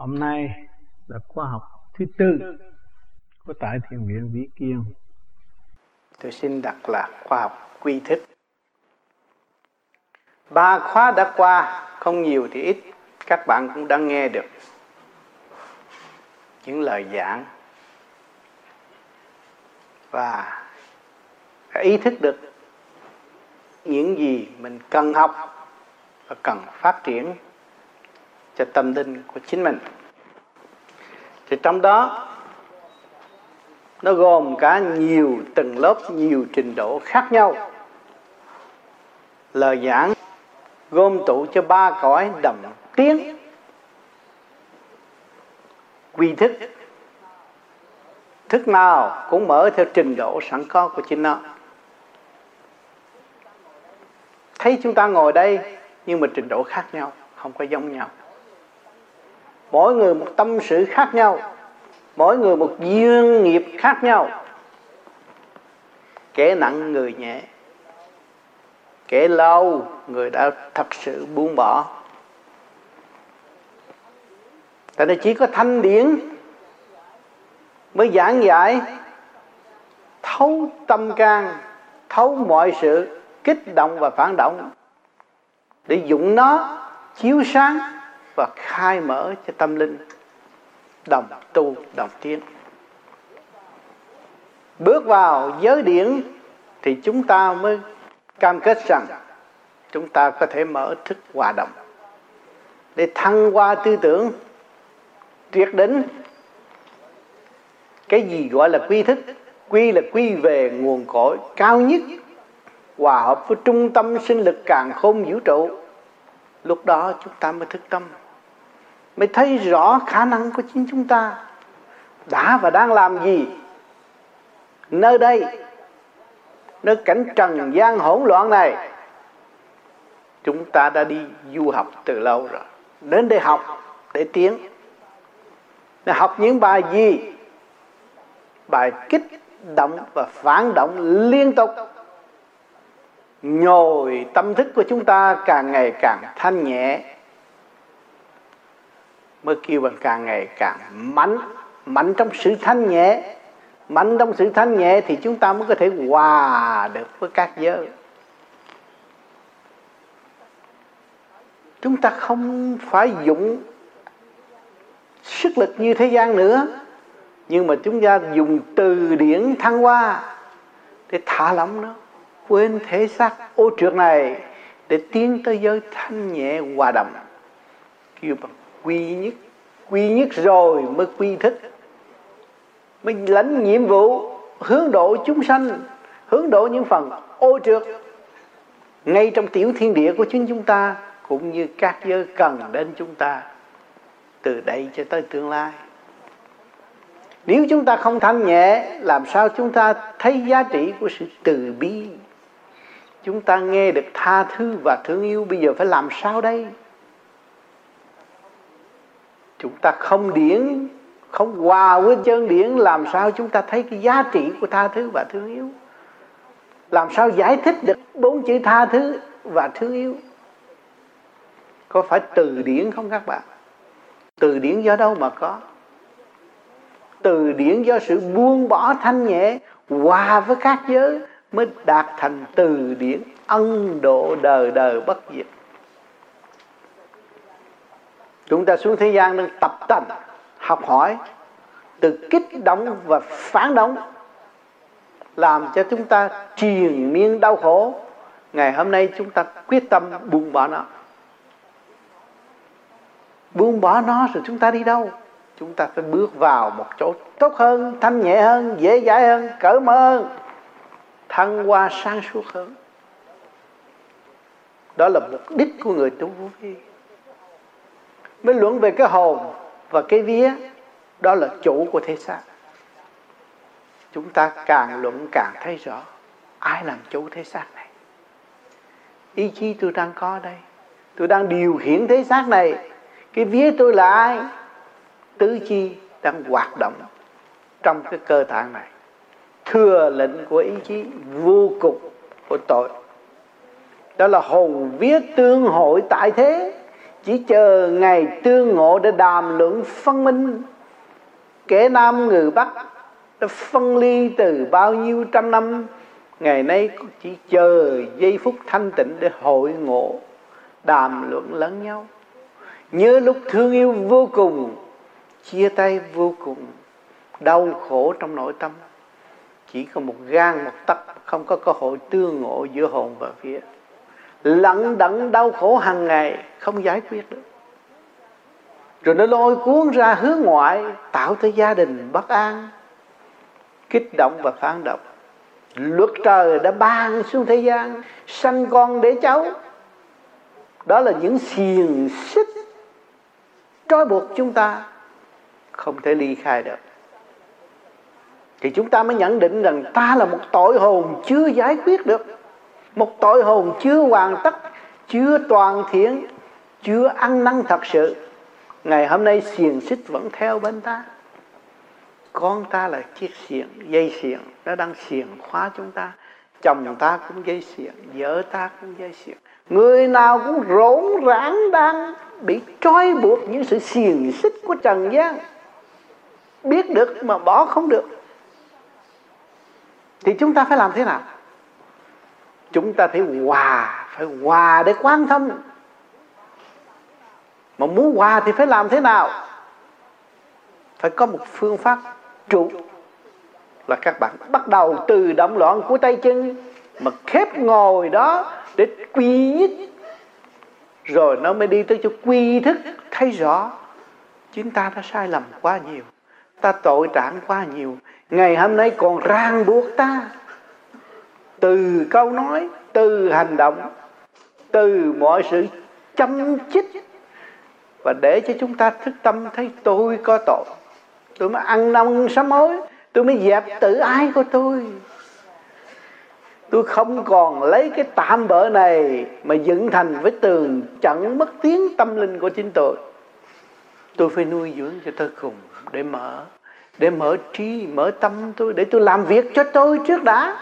hôm nay là khóa học thứ tư của tại thiền viện Vĩ Kiên. Tôi xin đặt là khoa học quy thức. Ba khóa đã qua, không nhiều thì ít, các bạn cũng đã nghe được những lời giảng và ý thức được những gì mình cần học và cần phát triển cho tâm linh của chính mình. Thì trong đó, nó gồm cả nhiều tầng lớp, nhiều trình độ khác nhau. Lời giảng gom tụ cho ba cõi đầm tiếng, quy thức. Thức nào cũng mở theo trình độ sẵn có của chính nó. Thấy chúng ta ngồi đây nhưng mà trình độ khác nhau, không có giống nhau mỗi người một tâm sự khác nhau. Mỗi người một duyên nghiệp khác nhau. Kẻ nặng người nhẹ. Kẻ lâu, người đã thật sự buông bỏ. Tại đây chỉ có thanh điển mới giảng giải thấu tâm can, thấu mọi sự, kích động và phản động để dụng nó, chiếu sáng và khai mở cho tâm linh, đồng tu, đồng tiến. Bước vào giới điển thì chúng ta mới cam kết rằng chúng ta có thể mở thức hòa đồng. Để thăng qua tư tưởng triệt đến cái gì gọi là quy thức, quy là quy về nguồn cội cao nhất, hòa hợp với trung tâm sinh lực càng khôn vũ trụ, lúc đó chúng ta mới thức tâm mới thấy rõ khả năng của chính chúng ta. Đã và đang làm gì? Nơi đây, nơi cảnh trần gian hỗn loạn này, chúng ta đã đi du học từ lâu rồi. Đến đây học để tiến. Để học những bài gì? Bài kích động và phản động liên tục. Nhồi tâm thức của chúng ta càng ngày càng thanh nhẹ mới kêu bằng càng ngày càng mạnh mạnh trong sự thanh nhẹ. Mạnh trong sự thanh nhẹ thì chúng ta mới có thể hòa được với các giới. Chúng ta không phải dụng sức lực như thế gian nữa, nhưng mà chúng ta dùng từ điển thăng hoa để thả lỏng nó, quên thể xác ô trượt này để tiến tới giới thanh nhẹ hòa đồng. Kêu bằng quy nhất quy nhất rồi mới quy thức. Mới lãnh nhiệm vụ, hướng độ chúng sanh, hướng độ những phần ô trượt. Ngay trong tiểu thiên địa của chính chúng ta, cũng như các giới cần đến chúng ta, từ đây cho tới tương lai. Nếu chúng ta không thanh nhẹ, làm sao chúng ta thấy giá trị của sự từ bi? Chúng ta nghe được tha thứ và thương yêu, bây giờ phải làm sao đây? Chúng ta không điển, không hòa với chân điển, làm sao chúng ta thấy cái giá trị của tha thứ và thương yêu? Làm sao giải thích được bốn chữ tha thứ và thương yêu? Có phải từ điển không các bạn? Từ điển do đâu mà có? Từ điển do sự buông bỏ thanh nhẹ, hòa với các giới mới đạt thành từ điển ân độ đời đời bất diệt chúng ta xuống thế gian đang tập tành, học hỏi, từ kích động và phản động, làm cho chúng ta triền miên đau khổ. Ngày hôm nay chúng ta quyết tâm buông bỏ nó. Buông bỏ nó rồi chúng ta đi đâu? Chúng ta phải bước vào một chỗ tốt hơn, thanh nhẹ hơn, dễ dãi hơn, cởi mở hơn, thăng hoa sáng suốt hơn. Đó là mục đích của người tu vô vi mới luận về cái hồn và cái vía, đó là chủ của thế xác. Chúng ta càng luận càng thấy rõ ai làm chủ thế xác này. Ý chí tôi đang có đây. Tôi đang điều khiển thế xác này. Cái vía tôi là ai? Tứ chi đang hoạt động trong cái cơ tạng này. Thừa lệnh của ý chí vô cùng của tội. Đó là hồn vía tương hội tại thế chỉ chờ ngày tương ngộ để đàm luận phân minh. Kẻ nam người bắc đã phân ly từ bao nhiêu trăm năm. Ngày nay chỉ chờ giây phút thanh tịnh để hội ngộ, đàm luận lẫn nhau. Nhớ lúc thương yêu vô cùng, chia tay vô cùng, đau khổ trong nội tâm. Chỉ có một gan, một tấc, không có cơ hội tương ngộ giữa hồn và vía lặng đặng đau khổ hàng ngày, không giải quyết được. Rồi nó lôi cuốn ra hướng ngoại, tạo cho gia đình bất an, kích động và phản động. Luật trời đã ban xuống thế gian, sanh con để cháu. Đó là những xiềng xích trói buộc chúng ta không thể ly khai được. Thì chúng ta mới nhận định rằng ta là một tội hồn chưa giải quyết được một tội hồn chưa hoàn tất, chưa toàn thiện, chưa ăn năn thật sự. Ngày hôm nay xiềng xích vẫn theo bên ta. Con ta là chiếc xiềng, dây xiềng, nó đang xiềng khóa chúng ta. Chồng ta cũng dây xiềng, vợ ta cũng dây xiềng. Người nào cũng rỗn rãng đang bị trói buộc những sự xiềng xích của trần gian. Biết được mà bỏ không được. Thì chúng ta phải làm thế nào? Chúng ta phải hòa phải hòa để quan thông. Mà muốn hòa thì phải làm thế nào? Phải có một phương pháp trụ. Là các bạn bắt đầu từ động loạn của tay chân, mà khép ngồi đó để quy nhất. Rồi nó mới đi tới chỗ quy thức. Thấy rõ, chúng ta đã sai lầm quá nhiều, ta tội trạng quá nhiều. Ngày hôm nay còn ràng buộc ta từ câu nói, từ hành động, từ mọi sự chăm chích. Và để cho chúng ta thức tâm thấy tôi có tội. Tôi mới ăn năn sám hối. Tôi mới dẹp tự ái của tôi. Tôi không còn lấy cái tạm bỡ này mà dựng thành với tường chẳng mất tiếng tâm linh của chính tôi. Tôi phải nuôi dưỡng cho tôi cùng để mở để mở trí, mở tâm tôi, để tôi làm việc cho tôi trước đã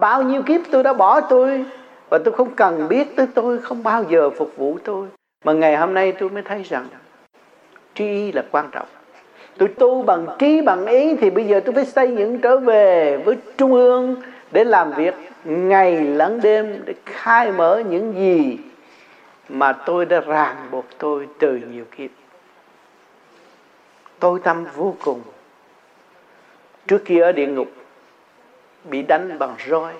bao nhiêu kiếp tôi đã bỏ tôi, và tôi không cần biết tới tôi, không bao giờ phục vụ tôi. Mà ngày hôm nay tôi mới thấy rằng trí là quan trọng. Tôi tu bằng trí, bằng ý, thì bây giờ tôi phải xây dựng trở về với trung ương để làm việc ngày lẫn đêm, để khai mở những gì mà tôi đã ràng buộc tôi từ nhiều kiếp. Tôi tâm vô cùng. Trước kia ở địa ngục bị đánh bằng roi.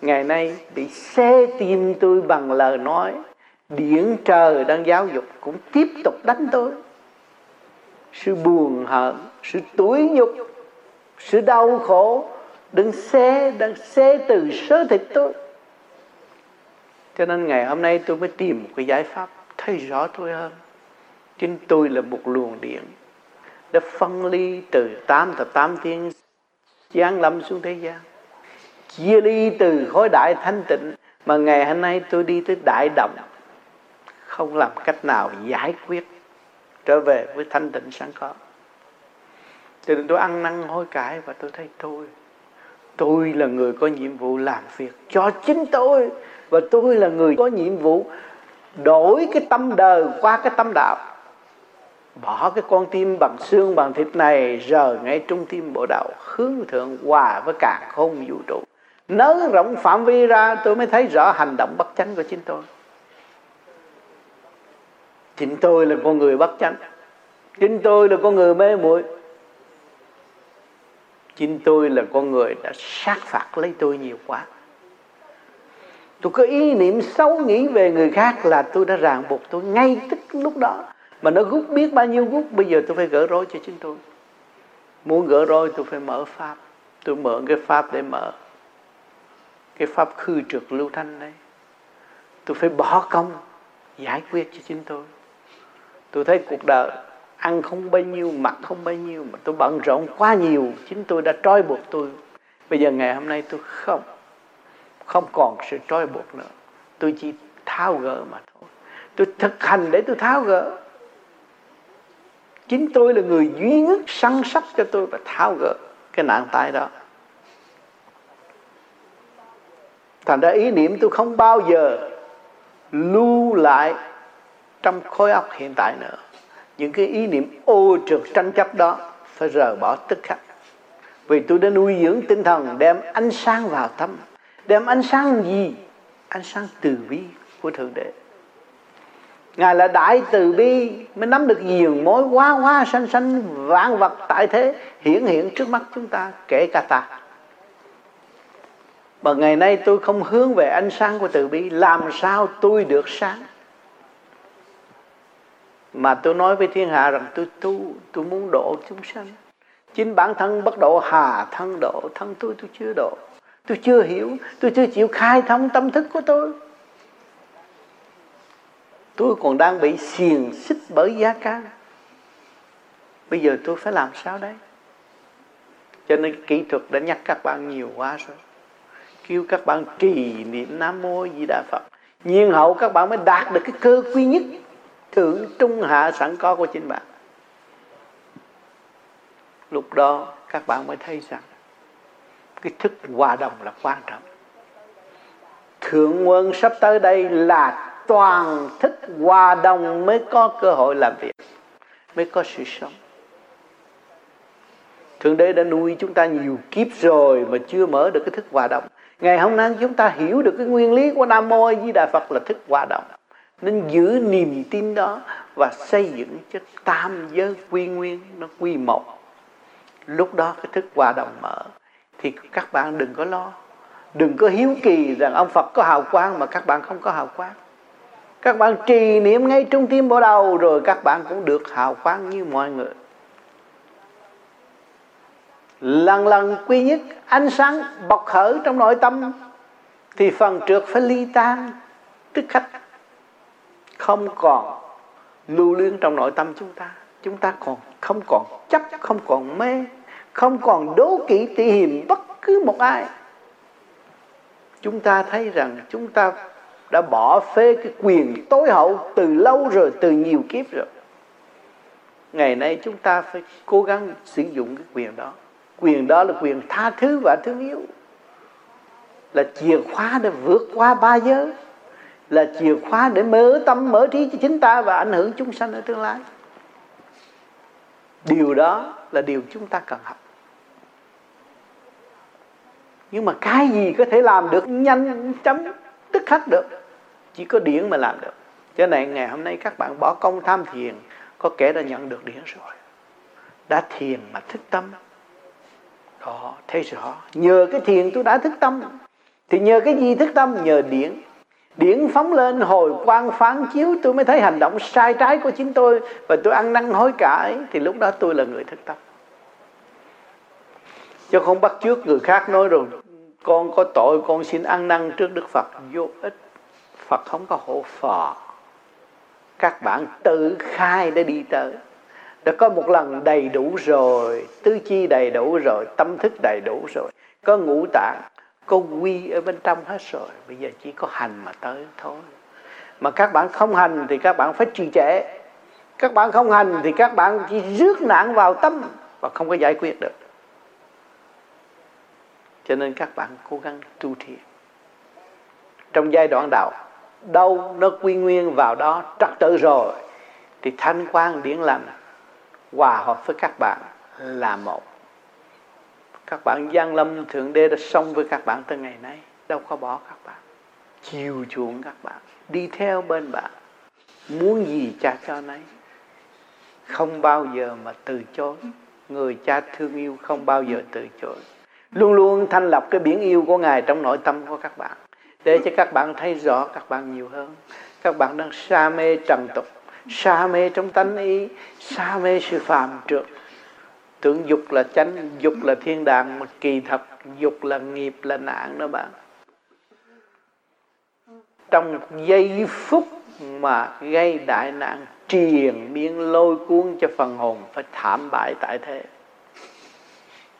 Ngày nay bị xé tim tôi bằng lời nói. Điển trời đang giáo dục cũng tiếp tục đánh tôi. Sự buồn hận sự tủi nhục, sự đau khổ đừng xé đang xé từ sơ thịt tôi. Cho nên ngày hôm nay tôi mới tìm một cái giải pháp thấy rõ tôi hơn. Chính tôi là một luồng điện đã phân ly từ tám thập tám thiên giáng lâm xuống thế gian. Chia ly từ khối đại thanh tịnh mà ngày hôm nay tôi đi tới đại động không làm cách nào giải quyết, trở về với thanh tịnh sẵn có. Cho nên tôi ăn năn hối cải và tôi thấy tôi tôi là người có nhiệm vụ làm việc cho chính tôi. Và tôi là người có nhiệm vụ đổi cái tâm đời qua cái tâm đạo bỏ cái con tim bằng xương bằng thịt này, rời ngay trung tim bộ đầu, hướng thượng hòa với cả không vũ trụ. Nới rộng phạm vi ra, tôi mới thấy rõ hành động bất chánh của chính tôi. Chính tôi là con người bất chánh. Chính tôi là con người mê muội. Chính tôi là con người đã sát phạt lấy tôi nhiều quá. Tôi có ý niệm xấu nghĩ về người khác là tôi đã ràng buộc tôi ngay tức lúc đó mà nó rút biết bao nhiêu rút bây giờ tôi phải gỡ rối cho chính tôi. Muốn gỡ rối, tôi phải mở pháp. Tôi mở cái pháp để mở. Cái pháp khư trượt lưu thanh đấy. Tôi phải bỏ công, giải quyết cho chính tôi. Tôi thấy cuộc đời ăn không bao nhiêu, mặc không bao nhiêu, mà tôi bận rộn quá nhiều. Chính tôi đã trói buộc tôi. Bây giờ ngày hôm nay tôi không không còn sự trói buộc nữa. Tôi chỉ tháo gỡ mà thôi. Tôi thực hành để tôi tháo gỡ chính tôi là người duy nhất săn sóc cho tôi và tháo gỡ cái nạn tai đó. Thành ra ý niệm tôi không bao giờ lưu lại trong khối óc hiện tại nữa. Những cái ý niệm ô trượt tranh chấp đó phải rời bỏ tức khắc. Vì tôi đã nuôi dưỡng tinh thần đem ánh sáng vào tâm. Đem ánh sáng gì? Ánh sáng từ bi của thượng đế ngài là đại từ bi mới nắm được nhiều mối quá quá sanh sanh vạn vật tại thế hiển hiện trước mắt chúng ta, kể cả ta. Mà ngày nay tôi không hướng về ánh sáng của từ bi, làm sao tôi được sáng? Mà tôi nói với thiên hạ rằng tôi tu, tôi muốn độ chúng sanh. Chính bản thân bất độ hà thân độ, thân tôi tôi chưa độ. Tôi chưa hiểu, tôi chưa chịu khai thông tâm thức của tôi tôi còn đang bị xiềng xích bởi giá cả. Bây giờ tôi phải làm sao đấy cho nên kỹ thuật đã nhắc các bạn nhiều quá rồi. Kêu các bạn trì niệm nam mô di đà phật. Nhiên hậu các bạn mới đạt được cái cơ quy nhất thượng trung hạ sẵn có của chính bạn. Lúc đó các bạn mới thấy rằng cái thức hòa đồng là quan trọng. Thượng quân sắp tới đây là toàn thức hòa đồng mới có cơ hội làm việc, mới có sự sống. Thượng đế đã nuôi chúng ta nhiều kiếp rồi mà chưa mở được cái thức hòa đồng. Ngày hôm nay chúng ta hiểu được cái nguyên lý của nam mô di đà phật là thức hòa đồng. Nên giữ niềm tin đó và xây dựng cho tam giới quy nguyên nó quy một. Lúc đó cái thức hòa đồng mở. Thì các bạn đừng có lo. Đừng có hiếu kỳ rằng ông Phật có hào quang mà các bạn không có hào quang các bạn trì niệm ngay trung tim bộ đầu rồi các bạn cũng được hào quang như mọi người. Lần lần quy nhất ánh sáng bộc khởi trong nội tâm, thì phần trượt phải ly tan tức khắc không còn lưu luyến trong nội tâm chúng ta. Chúng ta còn không còn chấp, không còn mê, không còn đố kỵ, tỉ hiềm bất cứ một ai. Chúng ta thấy rằng chúng ta đã bỏ phê cái quyền tối hậu từ lâu rồi, từ nhiều kiếp rồi. Ngày nay chúng ta phải cố gắng sử dụng cái quyền đó. Quyền đó là quyền tha thứ và thương yêu. Là chìa khóa để vượt qua ba giới. Là chìa khóa để mở tâm, mở trí cho chính ta và ảnh hưởng chúng sanh ở tương lai. Điều đó là điều chúng ta cần học. Nhưng mà cái gì có thể làm được nhanh chấm tức khắc được? Chỉ có điển mà làm được. Cho nên ngày hôm nay các bạn bỏ công tham thiền, có kẻ đã nhận được điển rồi. Đã thiền mà thức tâm. Đó, thấy rõ. Nhờ cái thiền tôi đã thức tâm. Thì nhờ cái gì thức tâm? Nhờ điển. Điển phóng lên hồi quang phán chiếu, tôi mới thấy hành động sai trái của chính tôi. Và tôi ăn năn hối cải, thì lúc đó tôi là người thức tâm. Chứ không bắt trước người khác nói rồi, con có tội, con xin ăn năn trước Đức Phật. Vô ích. Phật không có hộ phò. Các bạn tự khai để đi tới. Đã có một lần đầy đủ rồi tư chi đầy đủ rồi, tâm thức đầy đủ rồi. Có ngũ tạng, có quy ở bên trong hết rồi. Bây giờ chỉ có hành mà tới thôi. Mà các bạn không hành thì các bạn phải trì trệ. Các bạn không hành thì các bạn chỉ rước nạn vào tâm và không có giải quyết được. Cho nên các bạn cố gắng tu thiền. Trong giai đoạn đầu đâu nó quy nguyên vào đó trật tự rồi, thì thanh quan điển lành hòa hợp với các bạn là một. Các bạn Giang Lâm Thượng Đế đã sống với các bạn tới ngày nay, đâu có bỏ các bạn. Chiều chuộng các bạn, đi theo bên bạn. Muốn gì cha cho nấy. Không bao giờ mà từ chối. Người cha thương yêu không bao giờ từ chối. Luôn luôn thanh lọc cái biển yêu của ngài trong nội tâm của các bạn để cho các bạn thấy rõ các bạn nhiều hơn. Các bạn đang sa mê trần tục, sa mê trong tánh ý, sa mê sự phàm trượt. Tưởng dục là chánh, dục là thiên đàng, mà kỳ thật dục là nghiệp, là nạn đó bạn. Trong giây phút mà gây đại nạn, triền miên lôi cuốn cho phần hồn phải thảm bại tại thế.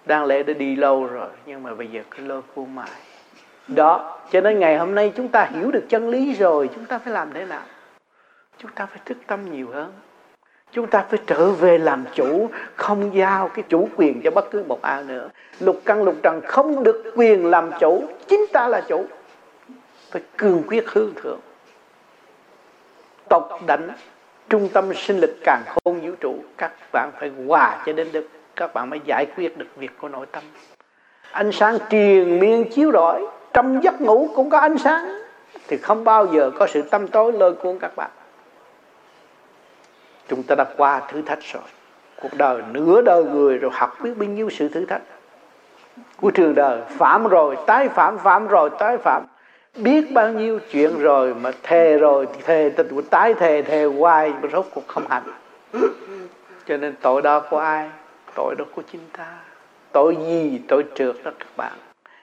Đang lẽ đã đi lâu rồi, nhưng mà bây giờ cứ lôi cuốn mãi đó, cho nên ngày hôm nay chúng ta hiểu được chân lý rồi, chúng ta phải làm thế nào? Chúng ta phải thức tâm nhiều hơn. Chúng ta phải trở về làm chủ, không giao cái chủ quyền cho bất cứ một ai nữa. Lục căn lục trần không được quyền làm chủ, chính ta là chủ. Phải cương quyết hướng thượng. Tột đảnh trung tâm sinh lực càng khôn vũ trụ, các bạn phải hòa cho đến được. Các bạn mới giải quyết được việc của nội tâm. Ánh sáng triền miên chiếu rọi trong giấc ngủ cũng có ánh sáng, thì không bao giờ có sự tâm tối lôi cuốn các bạn. Chúng ta đã qua thử thách rồi. Cuộc đời nửa đời người rồi, học biết bao nhiêu sự thử thách. Của trường đời, phạm rồi, tái phạm phạm rồi, tái phạm. Biết bao nhiêu chuyện rồi mà thề rồi, thề tình tái thề thề hoài, mà rốt cuộc không hành cho nên tội đó của ai? Tội đó của chính ta. Tội gì? Tội trượt đó các bạn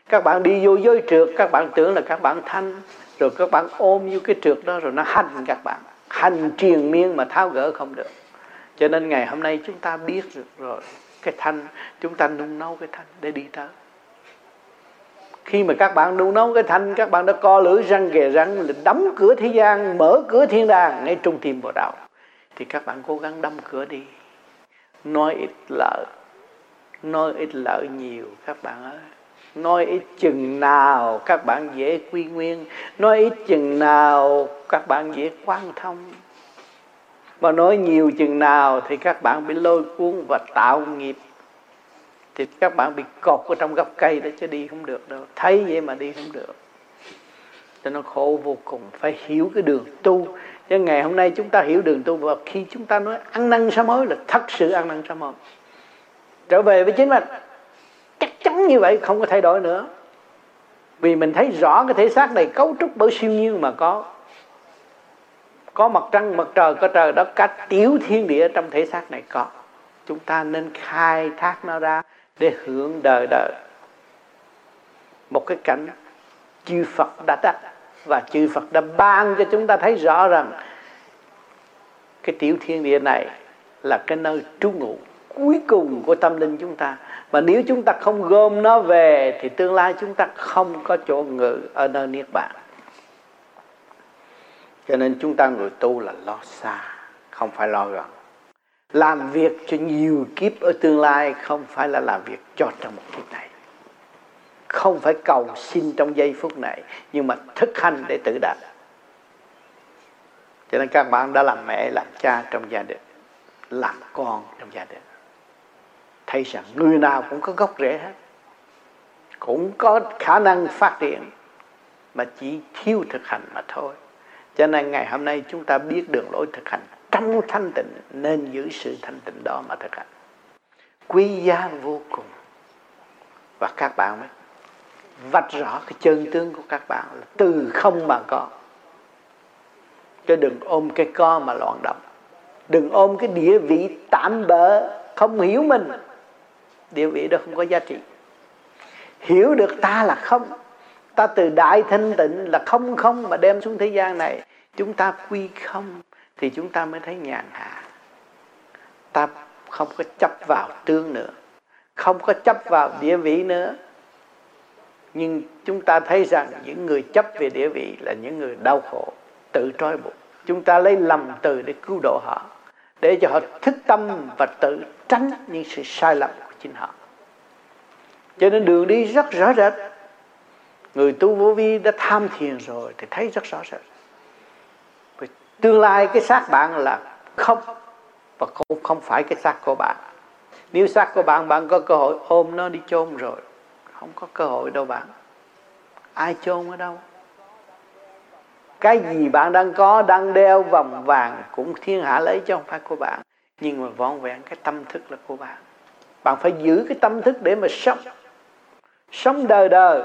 các bạn đi vô giới trượt, các bạn tưởng là các bạn thanh. Rồi các bạn ôm vô cái trượt đó, rồi nó hành các bạn. Hành triền miên mà tháo gỡ không được. Cho nên ngày hôm nay chúng ta biết được rồi, cái thanh. Chúng ta nung nấu cái thanh để đi tới. Khi mà các bạn nung nấu cái thanh, các bạn đã co lưỡi răng ghề răng đóng cửa thế gian, mở cửa thiên đàng, ngay trung tim bộ đạo thì các bạn cố gắng đâm cửa đi. Nói ít lợi nói ít lợi nhiều, các bạn ơi nói ít chừng nào các bạn dễ quy nguyên. Nói ít chừng nào các bạn dễ quan thông. Mà nói nhiều chừng nào thì các bạn bị lôi cuốn và tạo nghiệp. Thì các bạn bị cột ở trong gốc cây đó chứ đi không được đâu. Thấy vậy mà đi không được. Cho nó khổ vô cùng, phải hiểu cái đường tu. Chứ ngày hôm nay chúng ta hiểu đường tu và khi chúng ta nói ăn năn sám hối là thật sự ăn năn sám hối. Trở về với chính mình chắn như vậy không có thay đổi nữa. Vì mình thấy rõ cái thể xác này cấu trúc bởi siêu nhiên mà có. Có mặt trăng, mặt trời, có trời đất, cả tiểu thiên địa trong thể xác này có. Chúng ta nên khai thác nó ra để hưởng đời đời. Một cái cảnh chư Phật đã đắc và chư Phật đã ban cho chúng ta thấy rõ rằng cái tiểu thiên địa này là cái nơi trú ngụ cuối cùng của tâm linh chúng ta mà nếu chúng ta không gom nó về, thì tương lai chúng ta không có chỗ ngự ở nơi niết bàn. Cho nên chúng ta người tu là lo xa, không phải lo gần. Làm việc cho nhiều kiếp ở tương lai không phải là làm việc cho trong một kiếp này. Không phải cầu xin trong giây phút này, nhưng mà thực hành để tự đạt. Cho nên các bạn đã làm mẹ, làm cha trong gia đình, làm con trong gia đình thấy rằng người nào cũng có gốc rễ hết, cũng có khả năng phát triển, mà chỉ thiếu thực hành mà thôi. Cho nên ngày hôm nay chúng ta biết đường lối thực hành trong thanh tịnh nên giữ sự thanh tịnh đó mà thực hành. Quý giá vô cùng. Và các bạn mới vạch rõ cái chân tướng của các bạn là từ không mà có. Chứ đừng ôm cái co mà loạn động. Đừng ôm cái địa vị tạm bỡ không hiểu mình địa vị đó không có giá trị. Hiểu được ta là không, ta từ đại thanh tịnh là không không mà đem xuống thế gian này. Chúng ta quy không thì chúng ta mới thấy nhàn hạ. Ta không có chấp vào tương nữa, không có chấp vào địa vị nữa. Nhưng chúng ta thấy rằng những người chấp về địa vị là những người đau khổ, tự trói buộc. Chúng ta lấy lầm từ để cứu độ họ, để cho họ thức tâm và tự tránh những sự sai lầm chính họ. Cho nên đường đi rất rõ rệt. Người tu vô vi đã tham thiền rồi thì thấy rất rõ rệt. Vì tương lai cái xác bạn là không, và không không phải cái xác của bạn. Nếu xác của bạn bạn có cơ hội ôm nó đi chôn rồi, không có cơ hội đâu bạn. Ai chôn ở đâu? Cái gì bạn đang có, đang đeo vòng vàng cũng thiên hạ lấy cho không phải của bạn. Nhưng mà vọn vẹn cái tâm thức là của bạn bạn phải giữ cái tâm thức để mà sống. Sống đời đời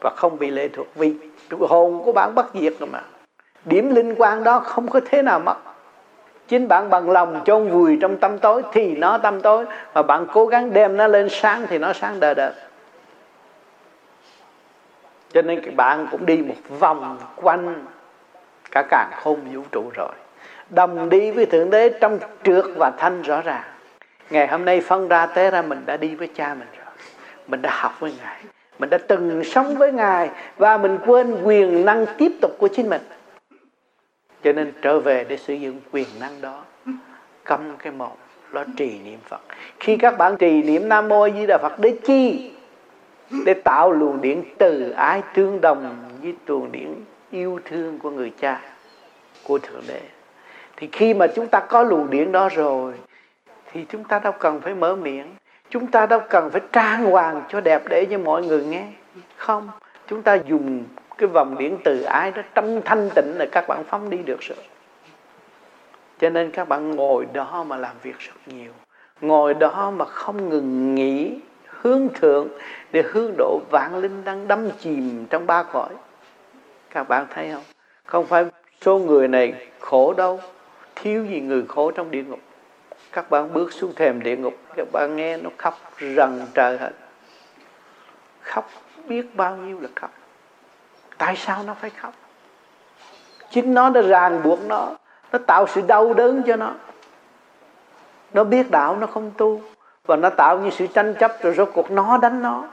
và không bị lệ thuộc. Vì hồn của bạn bất diệt rồi mà. Điểm linh quan đó không có thế nào mất. Chính bạn bằng lòng chôn vùi trong tâm tối thì nó tâm tối. Mà bạn cố gắng đem nó lên sáng thì nó sáng đời đời cho nên các bạn cũng đi một vòng quanh cả càng khôn vũ trụ rồi. Đồng đi với thượng đế trong trượt và thanh rõ ràng ngày hôm nay phân ra té ra mình đã đi với cha mình rồi. Mình đã học với ngài. Mình đã từng sống với ngài và mình quên quyền năng tiếp tục của chính mình. Cho nên trở về để sử dụng quyền năng đó, cấm cái mồm đó trì niệm phật. Khi các bạn trì niệm nam mô di đà phật để chi? Để tạo luồng điện từ ái tương đồng với luồng điện yêu thương của người cha, của thượng đế. Thì khi mà chúng ta có luồng điện đó rồi thì chúng ta đâu cần phải mở miệng. Chúng ta đâu cần phải trang hoàng cho đẹp để cho mọi người nghe. Không chúng ta dùng cái vòng điện từ ái đó trong thanh tịnh là các bạn phóng đi được rồi. Cho nên các bạn ngồi đó mà làm việc rất nhiều. Ngồi đó mà không ngừng nghỉ, hướng thượng để hướng độ vạn linh đang đắm chìm trong ba cõi. Các bạn thấy không? Không phải số người này khổ đâu. Thiếu gì người khổ trong địa ngục các bạn bước xuống thềm địa ngục, các bạn nghe nó khóc rần trời hết. Khóc biết bao nhiêu là khóc. Tại sao nó phải khóc? Chính nó đã ràng buộc nó nó tạo sự đau đớn cho nó. Nó biết đạo nó không tu, và nó tạo như sự tranh chấp rồi rốt cuộc nó đánh nó.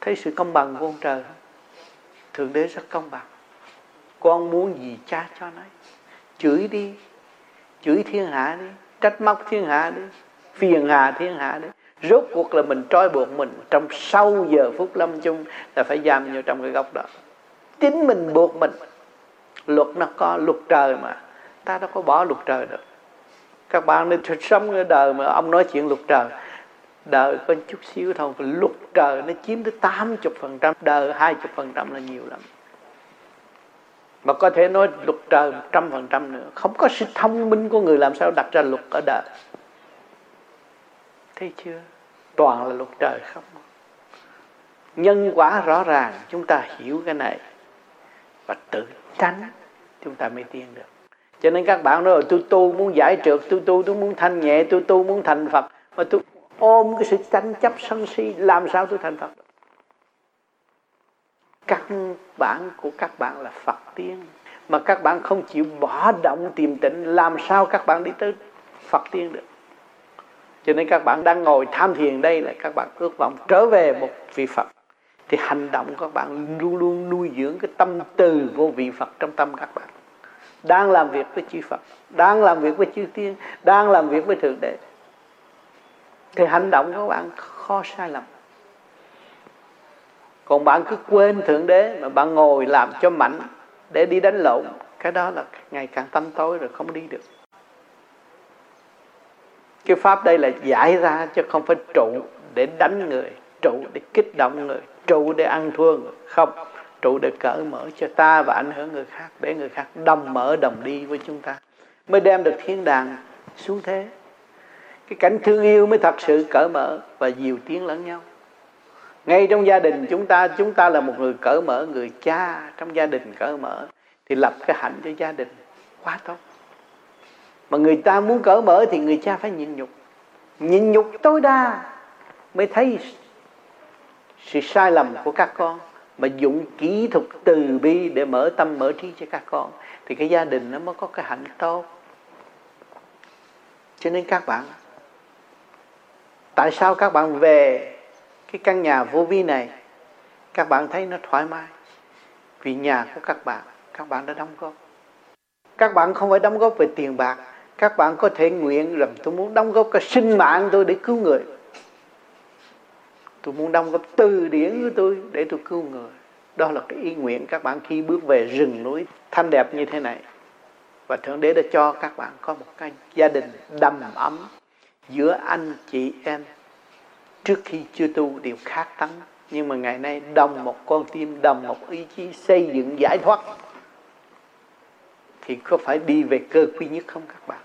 Thấy sự công bằng của ông trời, thượng đế rất công bằng. Con muốn gì cha cho nó? Chửi đi chửi thiên hạ đi, trách móc thiên hạ đi, phiền hà thiên hạ đi. Rốt cuộc là mình trói buộc mình trong sau giờ phút lâm chung là phải giam vô trong cái góc đó. Chính mình buộc mình. Luật nó có luật trời mà. Ta đâu có bỏ luật trời được. Các bạn nên sống ở đời mà ông nói chuyện luật trời. Đời có chút xíu thôi luật trời nó chiếm tới 80% đời 20% là nhiều lắm mà có thể nói luật trời trăm phần trăm nữa. Không có sự thông minh của người làm sao đặt ra luật ở đời. Thấy chưa? Toàn là luật trời không? Nhân quả rõ ràng, chúng ta hiểu cái này. Và tự tránh, chúng ta mới tiến được. Cho nên các bạn nói tôi tu muốn giải trượt, tôi tu, tôi muốn thanh nhẹ, tôi tu muốn thành phật. Mà tôi ôm cái sự tranh chấp sân si, làm sao tôi thành phật? Căn các bạn của các bạn là phật tiên. Mà các bạn không chịu bỏ động tìm tịnh làm sao các bạn đi tới phật tiên được? Cho nên các bạn đang ngồi tham thiền đây là các bạn ước vọng trở về một vị phật. Thì hành động các bạn luôn luôn nuôi dưỡng cái tâm từ vô vị phật trong tâm các bạn. Đang làm việc với chư Phật, đang làm việc với chư Tiên, đang làm việc với Thượng Đế. Thì hành động các bạn khó sai lầm. Còn bạn cứ quên Thượng Đế mà bạn ngồi làm cho mạnh để đi đánh lộn. Cái đó là ngày càng tâm tối rồi không đi được. Cái pháp đây là giải ra chứ không phải trụ để đánh người, trụ để kích động người, trụ để ăn thua người. Không, trụ để cởi mở cho ta và ảnh hưởng người khác, để người khác đồng mở đồng đi với chúng ta. Mới đem được thiên đàng xuống thế. Cái cảnh thương yêu mới thật sự cởi mở và dìu tiếng lẫn nhau ngay trong gia đình chúng ta chúng ta là một người cởi mở, người cha trong gia đình cởi mở, thì lập cái hạnh cho gia đình. Quá tốt. Mà người ta muốn cởi mở thì người cha phải nhịn nhục. Nhịn nhục tối đa mới thấy sự sai lầm của các con, mà dụng kỹ thuật từ bi để mở tâm, mở trí cho các con, thì cái gia đình nó mới có cái hạnh tốt. Cho nên các bạn, tại sao các bạn về cái căn nhà vô vi này, các bạn thấy nó thoải mái. Vì nhà của các bạn các bạn đã đóng góp. Các bạn không phải đóng góp về tiền bạc, các bạn có thể nguyện rằng tôi muốn đóng góp cái sinh mạng tôi để cứu người. Tôi muốn đóng góp từ điển của tôi để tôi cứu người. Đó là cái ý nguyện các bạn khi bước về rừng núi thanh đẹp như thế này. Và thượng đế đã cho các bạn có một cái gia đình đầm ấm giữa anh chị em trước khi chưa tu đều khác tánh. Nhưng mà ngày nay, đồng một con tim, đồng một ý chí xây dựng giải thoát, thì có phải đi về cơ quy nhất không các bạn?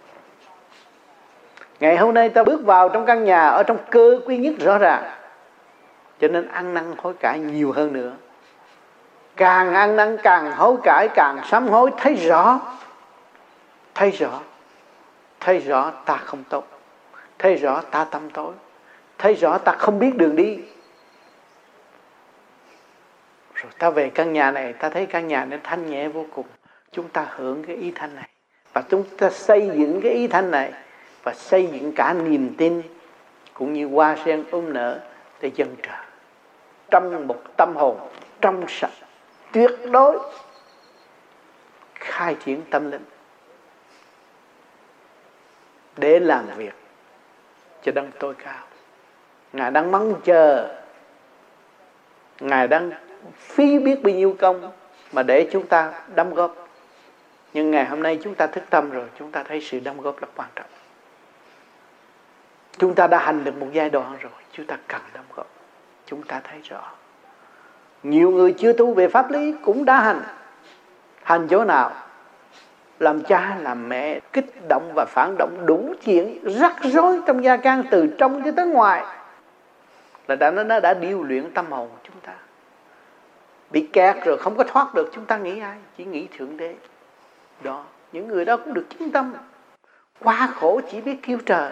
Ngày hôm nay ta bước vào trong căn nhà ở trong cơ quy nhất rõ ràng. Cho nên ăn năn hối cải nhiều hơn nữa. Càng ăn năn, càng hối cải, càng sám hối, thấy rõ. Thấy rõ. Thấy rõ ta không tốt. Thấy rõ ta tâm tối thấy rõ ta không biết đường đi. Rồi ta về căn nhà này, ta thấy căn nhà này thanh nhẹ vô cùng. Chúng ta hưởng cái ý thanh này. Và chúng ta xây dựng cái ý thanh này. Và xây dựng cả niềm tin cũng như hoa sen ôm nở để dân trời. Trong một tâm hồn, trong sạch, tuyệt đối khai triển tâm linh. Để làm việc cho đấng tối cao ngài đang mong chờ. Ngài đang phí biết bao nhiêu công mà để chúng ta đóng góp. Nhưng ngày hôm nay chúng ta thức tâm rồi, chúng ta thấy sự đóng góp rất quan trọng. Chúng ta đã hành được một giai đoạn rồi, chúng ta cần đóng góp. Chúng ta thấy rõ. Nhiều người chưa tu về pháp lý cũng đã hành. Hành chỗ nào? Làm cha, làm mẹ, kích động và phản động đủ chuyện rắc rối trong gia can từ trong cho tới ngoài là đã nó đã điều luyện tâm hồn của chúng ta. Bị kẹt rồi không có thoát được, chúng ta nghĩ ai? Chỉ nghĩ thượng đế. Đó. Những người đó cũng được chứng tâm. Quá khổ chỉ biết kêu trời.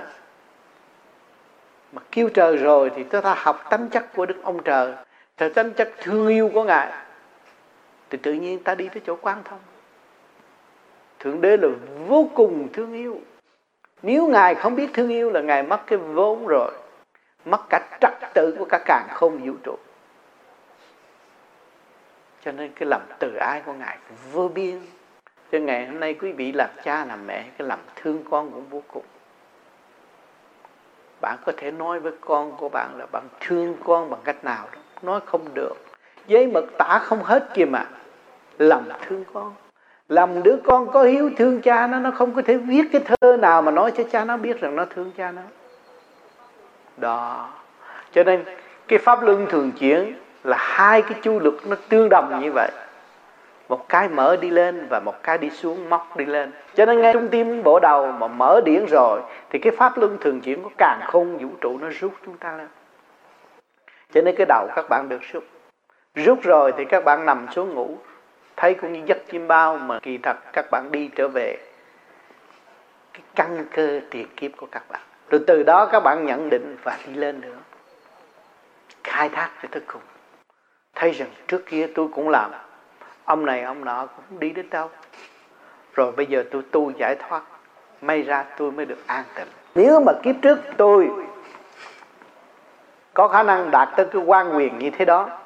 Mà kêu trời rồi thì chúng ta học tánh chất của đức ông trời. Theo tánh chất thương yêu của ngài. Thì tự nhiên ta đi tới chỗ quan thông. Thượng đế là vô cùng thương yêu. Nếu ngài không biết thương yêu là ngài mất cái vốn rồi mất cả trật tự của cả càng không vũ trụ. Cho nên cái lòng từ ái của ngài vô biên. Cho ngày hôm nay quý vị làm cha làm mẹ, cái lòng thương con cũng vô cùng. Bạn có thể nói với con của bạn là bạn thương con bằng cách nào đó. Nói không được. Giấy mực tả không hết kìa mà. Lòng thương con. Làm đứa con có hiếu thương cha nó nó không có thể viết cái thơ nào mà nói cho cha nó biết rằng nó thương cha nó đó. Cho nên, cái pháp luân thường chuyển là hai cái chu lực nó tương đồng như vậy. Một cái mở đi lên và một cái đi xuống, móc đi lên. Cho nên ngay trung tim bộ đầu mà mở điển rồi, thì cái pháp luân thường chuyển của càng không vũ trụ nó rút chúng ta lên. Cho nên cái đầu các bạn được rút. Rút rồi thì các bạn nằm xuống ngủ. Thấy cũng như giấc chim bao mà kỳ thật các bạn đi trở về. Cái căn cơ tiền kiếp của các bạn rồi từ đó các bạn nhận định và đi lên nữa. Khai thác cho tới cùng thấy rằng trước kia tôi cũng làm. Ông này, ông nọ cũng đi đến đâu. Rồi bây giờ tôi tu giải thoát. May ra tôi mới được an tịnh. Nếu mà kiếp trước tôi có khả năng đạt tới cái quan quyền như thế đó,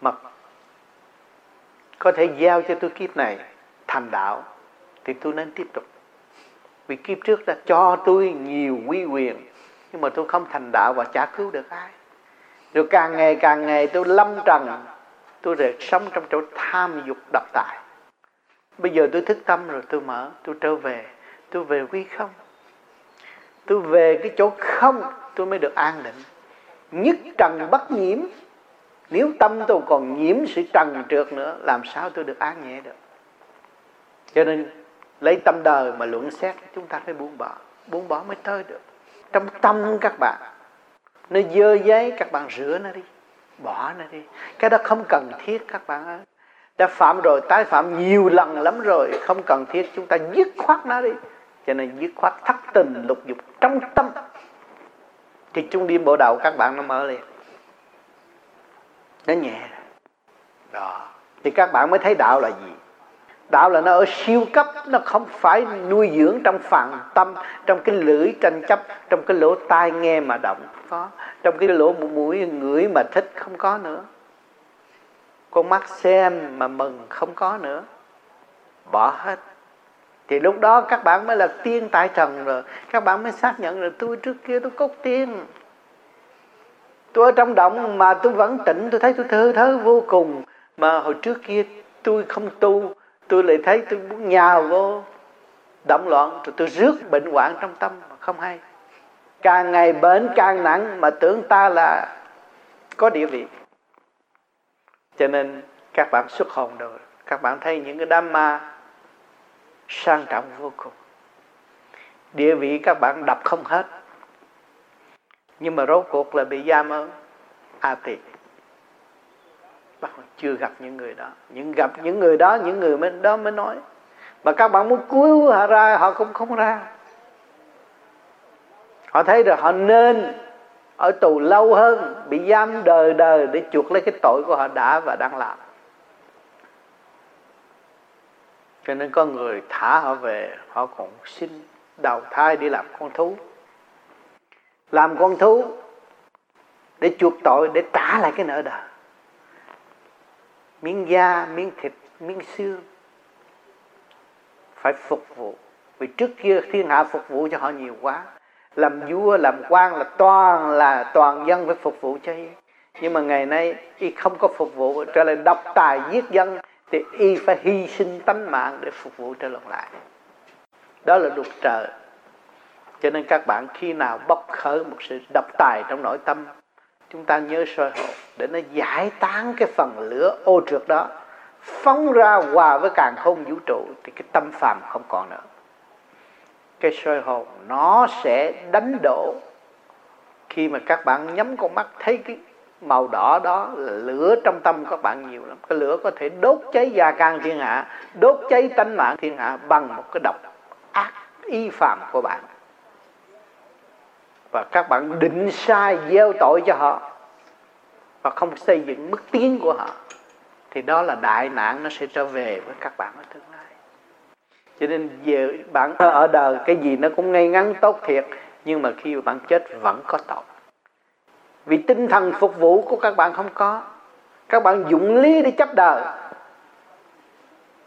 mà có thể giao cho tôi kiếp này thành đạo, thì tôi nên tiếp tục vì kiếp trước đã cho tôi nhiều quy quyền, nhưng mà tôi không thành đạo và chả cứu được ai. Rồi càng ngày càng ngày tôi lâm trần, tôi rệt sống trong chỗ tham dục độc tài. Bây giờ tôi thức tâm rồi, tôi mở, tôi trở về. Tôi về quy không? Tôi về cái chỗ không, tôi mới được an định. Nhất trần bất nhiễm. Nếu tâm tôi còn nhiễm sự trần trượt nữa, làm sao tôi được an nhẹ được? Cho nên lấy tâm đời mà luận xét, chúng ta phải buông bỏ. Buông bỏ mới tới được. Trong tâm các bạn, nó dơ giấy, các bạn rửa nó đi, bỏ nó đi. Cái đó không cần thiết, các bạn ơi. Đã phạm rồi, tái phạm nhiều lần lắm rồi, không cần thiết. Chúng ta dứt khoát nó đi. Cho nên dứt khoát thất tình lục dục trong tâm. Thì trung điên bộ đầu các bạn nó mở liền. Nó nhẹ. Đó. Thì các bạn mới thấy đạo là gì? Đạo là nó ở siêu cấp, nó không phải nuôi dưỡng trong phạm tâm, trong cái lưỡi tranh chấp, trong cái lỗ tai nghe mà động có, trong cái lỗ mũi ngửi mà thích không có nữa. Con mắt xem mà mừng không có nữa. Bỏ hết. Thì lúc đó các bạn mới là tiên tại trần rồi. Các bạn mới xác nhận là tôi trước kia tôi cốt tiên. Tôi ở trong động mà tôi vẫn tỉnh, tôi thấy tôi thơ thớ vô cùng. Mà hồi trước kia tôi không tu tôi lại thấy tôi muốn nhào vô động loạn, rồi tôi rước bệnh hoạn trong tâm, mà không hay. Càng ngày bệnh càng nặng, mà tưởng ta là có địa vị. Cho nên các bạn xuất hồn rồi. Các bạn thấy những cái đám ma sang trọng vô cùng. Địa vị các bạn đập không hết. Nhưng mà rốt cuộc là bị giam ở a bạn còn chưa gặp những người đó. Những gặp những người đó, những người mới đó mới nói. Mà các bạn muốn cứu họ ra, họ cũng không ra. Họ thấy rồi họ nên ở tù lâu hơn, bị giam đời đời để chuộc lấy cái tội của họ đã và đang làm. Cho nên có người thả họ về, họ còn xin đầu thai đi làm con thú. Làm con thú để chuộc tội, để trả lại cái nợ đời miếng da, miếng thịt, miếng xương phải phục vụ. Vì trước kia thiên hạ phục vụ cho họ nhiều quá, làm vua, làm quan là toàn là toàn dân phải phục vụ cho y. Nhưng mà ngày nay y không có phục vụ, trở lại độc tài giết dân, thì y phải hy sinh tánh mạng để phục vụ trở lại đó là luật trời. Cho nên các bạn khi nào bốc khởi một sự độc tài trong nội tâm chúng ta nhớ soi hồn để nó giải tán cái phần lửa ô trượt đó, phóng ra hòa với càng không vũ trụ thì cái tâm phàm không còn nữa. Cái soi hồn nó sẽ đánh đổ. Khi mà các bạn nhắm con mắt thấy cái màu đỏ đó là lửa trong tâm các bạn nhiều lắm. Cái lửa có thể đốt cháy gia can thiên hạ, đốt cháy tánh mạng thiên hạ bằng một cái độc ác, y phạm của bạn và các bạn định sai gieo tội cho họ. Và không xây dựng mức tiến của họ. Thì đó là đại nạn, nó sẽ trở về với các bạn ở tương lai. Cho nên giờ bạn ở đời, cái gì nó cũng ngay ngắn, tốt thiệt. Nhưng mà khi bạn chết, vẫn có tội. Vì tinh thần phục vụ của các bạn không có. Các bạn dụng lý để chấp đời.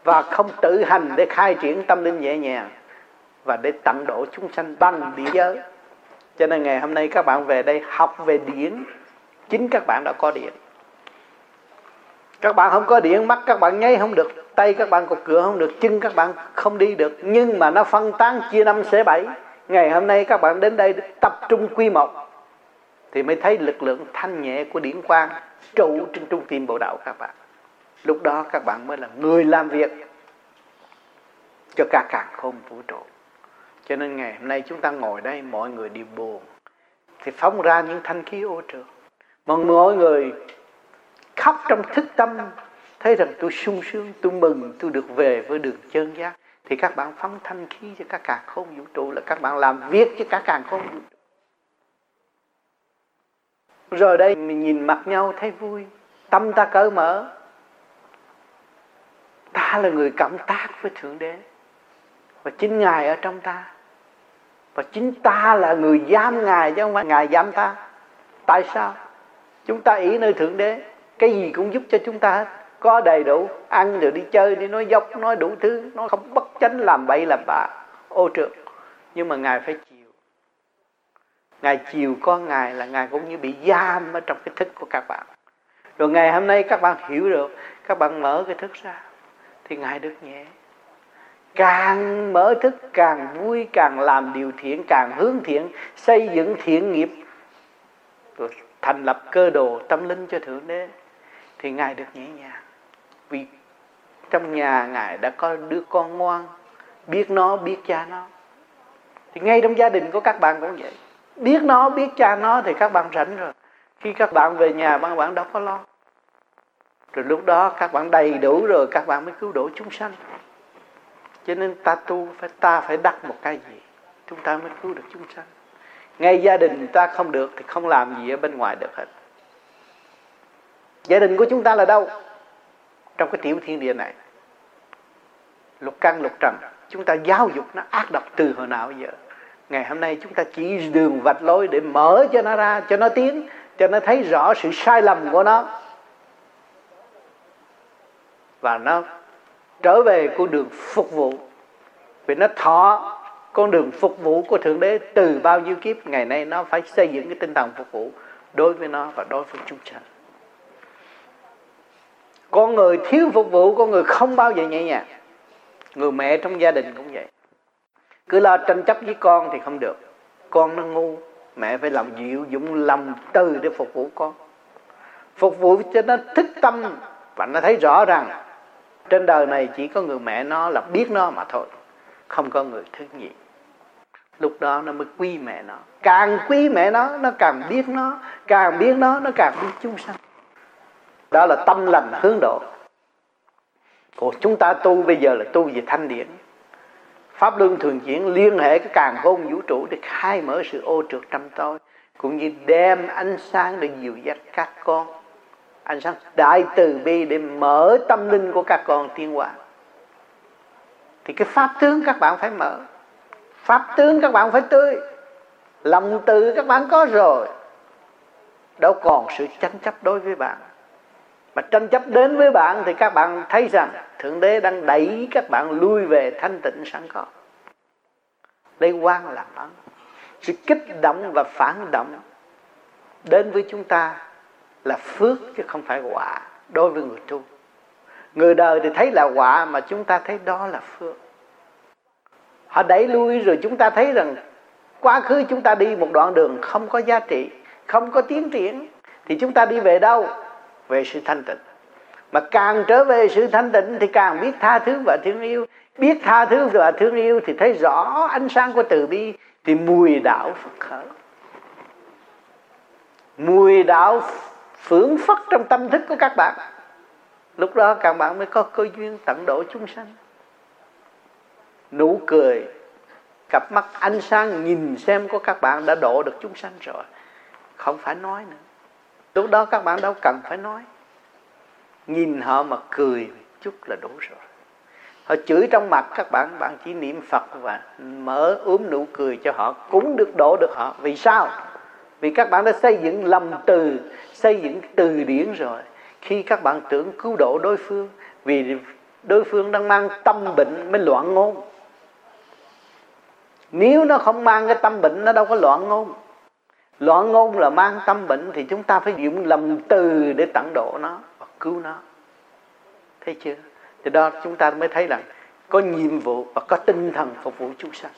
Và không tự hành để khai triển tâm linh nhẹ nhàng. Và để tận độ chúng sanh bằng địa giới cho nên ngày hôm nay các bạn về đây học về điển chính các bạn đã có điện. Các bạn không có điện, mắt các bạn nháy không được, tay các bạn cột cửa không được, chân các bạn không đi được. Nhưng mà nó phân tán chia năm xẻ bảy. Ngày hôm nay các bạn đến đây tập trung quy một thì mới thấy lực lượng thanh nhẹ của điển quang trụ trên trung tim bộ đạo các bạn. Lúc đó các bạn mới là người làm việc cho cả càng không vũ trụ cho nên ngày hôm nay chúng ta ngồi đây, mọi người đều buồn. Thì phóng ra những thanh khí ô trượt mà mọi người khóc trong thức tâm, thấy rằng tôi sung sướng, tôi mừng, tôi được về với đường chân giác. Thì các bạn phóng thanh khí cho các càng khôn vũ trụ là các bạn làm việc cho các càng khôn vũ trụ. Rồi đây, mình nhìn mặt nhau thấy vui. Tâm ta cởi mở. Ta là người cộng tác với thượng đế. Và chính ngài ở trong ta và chính ta là người giam ngài chứ không phải ngài giam ta. Tại sao? Chúng ta ý nơi thượng đế. Cái gì cũng giúp cho chúng ta hết. Có đầy đủ ăn rồi đi chơi, đi nói dốc, nói đủ thứ. Nó không bất chánh làm bậy làm bạ. Ô trượt. Nhưng mà ngài phải chịu ngài chiều con ngài là ngài cũng như bị giam ở trong cái thức của các bạn. Rồi ngày hôm nay các bạn hiểu được, các bạn mở cái thức ra, thì ngài được nhẹ càng mở thức, càng vui, càng làm điều thiện, càng hướng thiện, xây dựng thiện nghiệp. Rồi thành lập cơ đồ tâm linh cho thượng đế. Thì ngài được nhẹ nhàng. Vì trong nhà ngài đã có đứa con ngoan, biết nó, biết cha nó. Thì ngay trong gia đình của các bạn cũng vậy. Biết nó, biết cha nó thì các bạn rảnh rồi. Khi các bạn về nhà các bạn đâu có lo. Rồi lúc đó các bạn đầy đủ rồi, các bạn mới cứu độ chúng sanh cho nên ta tu phải ta phải đặt một cái gì? Chúng ta mới cứu được chúng sanh. Ngay gia đình ta không được thì không làm gì ở bên ngoài được hết. Gia đình của chúng ta là đâu? Trong cái tiểu thiên địa này. Lục căn, lục trần. Chúng ta giáo dục nó ác độc từ hồi nào giờ? Ngày hôm nay chúng ta chỉ đường vạch lối để mở cho nó ra, cho nó tiến, cho nó thấy rõ sự sai lầm của nó. Và nó trở về con đường phục vụ. Vì nó thọ con đường phục vụ của thượng đế từ bao nhiêu kiếp, ngày nay nó phải xây dựng cái tinh thần phục vụ đối với nó và đối với chúng sanh. Con người thiếu phục vụ, con người không bao giờ nhẹ nhàng. Người mẹ trong gia đình cũng vậy. Cứ lo tranh chấp với con thì không được. Con nó ngu, mẹ phải làm dịu dụng lòng từ để phục vụ con. Phục vụ cho nó thức tâm và nó thấy rõ rằng trên đời này chỉ có người mẹ nó là biết nó mà thôi, không có người thứ nhì lúc đó nó mới quý mẹ nó. Càng quý mẹ nó nó càng biết nó. Càng biết nó nó càng biết chúng sanh. Đó là tâm lành hướng độ. Còn chúng ta tu bây giờ là tu về thanh điển. Pháp luân thường chuyển liên hệ cái càng khôn vũ trụ để khai mở sự ô trượt trong tôi, cũng như đem ánh sáng để dìu dắt các con ánh sáng đại từ bi để mở tâm linh của các con tiên hóa thì cái pháp tướng các bạn phải mở. Pháp tướng các bạn phải tươi. Lòng từ các bạn có rồi. Đâu còn sự tranh chấp đối với bạn. Mà tranh chấp đến với bạn thì các bạn thấy rằng thượng đế đang đẩy các bạn lui về thanh tịnh sẵn có. Đây quan làm ấn sự kích động và phản động đến với chúng ta là phước chứ không phải quả đối với người tu. Người đời thì thấy là quả mà chúng ta thấy đó là phước. Họ đẩy lui rồi chúng ta thấy rằng quá khứ chúng ta đi một đoạn đường không có giá trị, không có tiến triển, thì chúng ta đi về đâu? Về sự thanh tịnh. Mà càng trở về sự thanh tịnh thì càng biết tha thứ và thương yêu. Biết tha thứ và thương yêu thì thấy rõ ánh sáng của từ bi, thì mùi đạo phật khởi. Mùi đạo phưởng phất trong tâm thức của các bạn. Lúc đó các bạn mới có cơ duyên tận độ chúng sanh. Nụ cười, cặp mắt, ánh sáng nhìn xem của các bạn đã độ được chúng sanh rồi. Không phải nói nữa. Lúc đó các bạn đâu cần phải nói. Nhìn họ mà cười chút là đủ rồi. Họ chửi trong mặt các bạn bạn chỉ niệm phật và mở ướm nụ cười cho họ, cũng được độ được họ. Vì sao? Vì các bạn đã xây dựng lầm từ, xây dựng từ điển rồi. Khi các bạn tưởng cứu độ đối phương, vì đối phương đang mang tâm bệnh mới loạn ngôn. Nếu nó không mang cái tâm bệnh, nó đâu có loạn ngôn. Loạn ngôn là mang tâm bệnh thì chúng ta phải dùng lầm từ để tận độ nó và cứu nó. Thấy chưa? Thì đó, chúng ta mới thấy rằng có nhiệm vụ và có tinh thần phục vụ chúng sanh.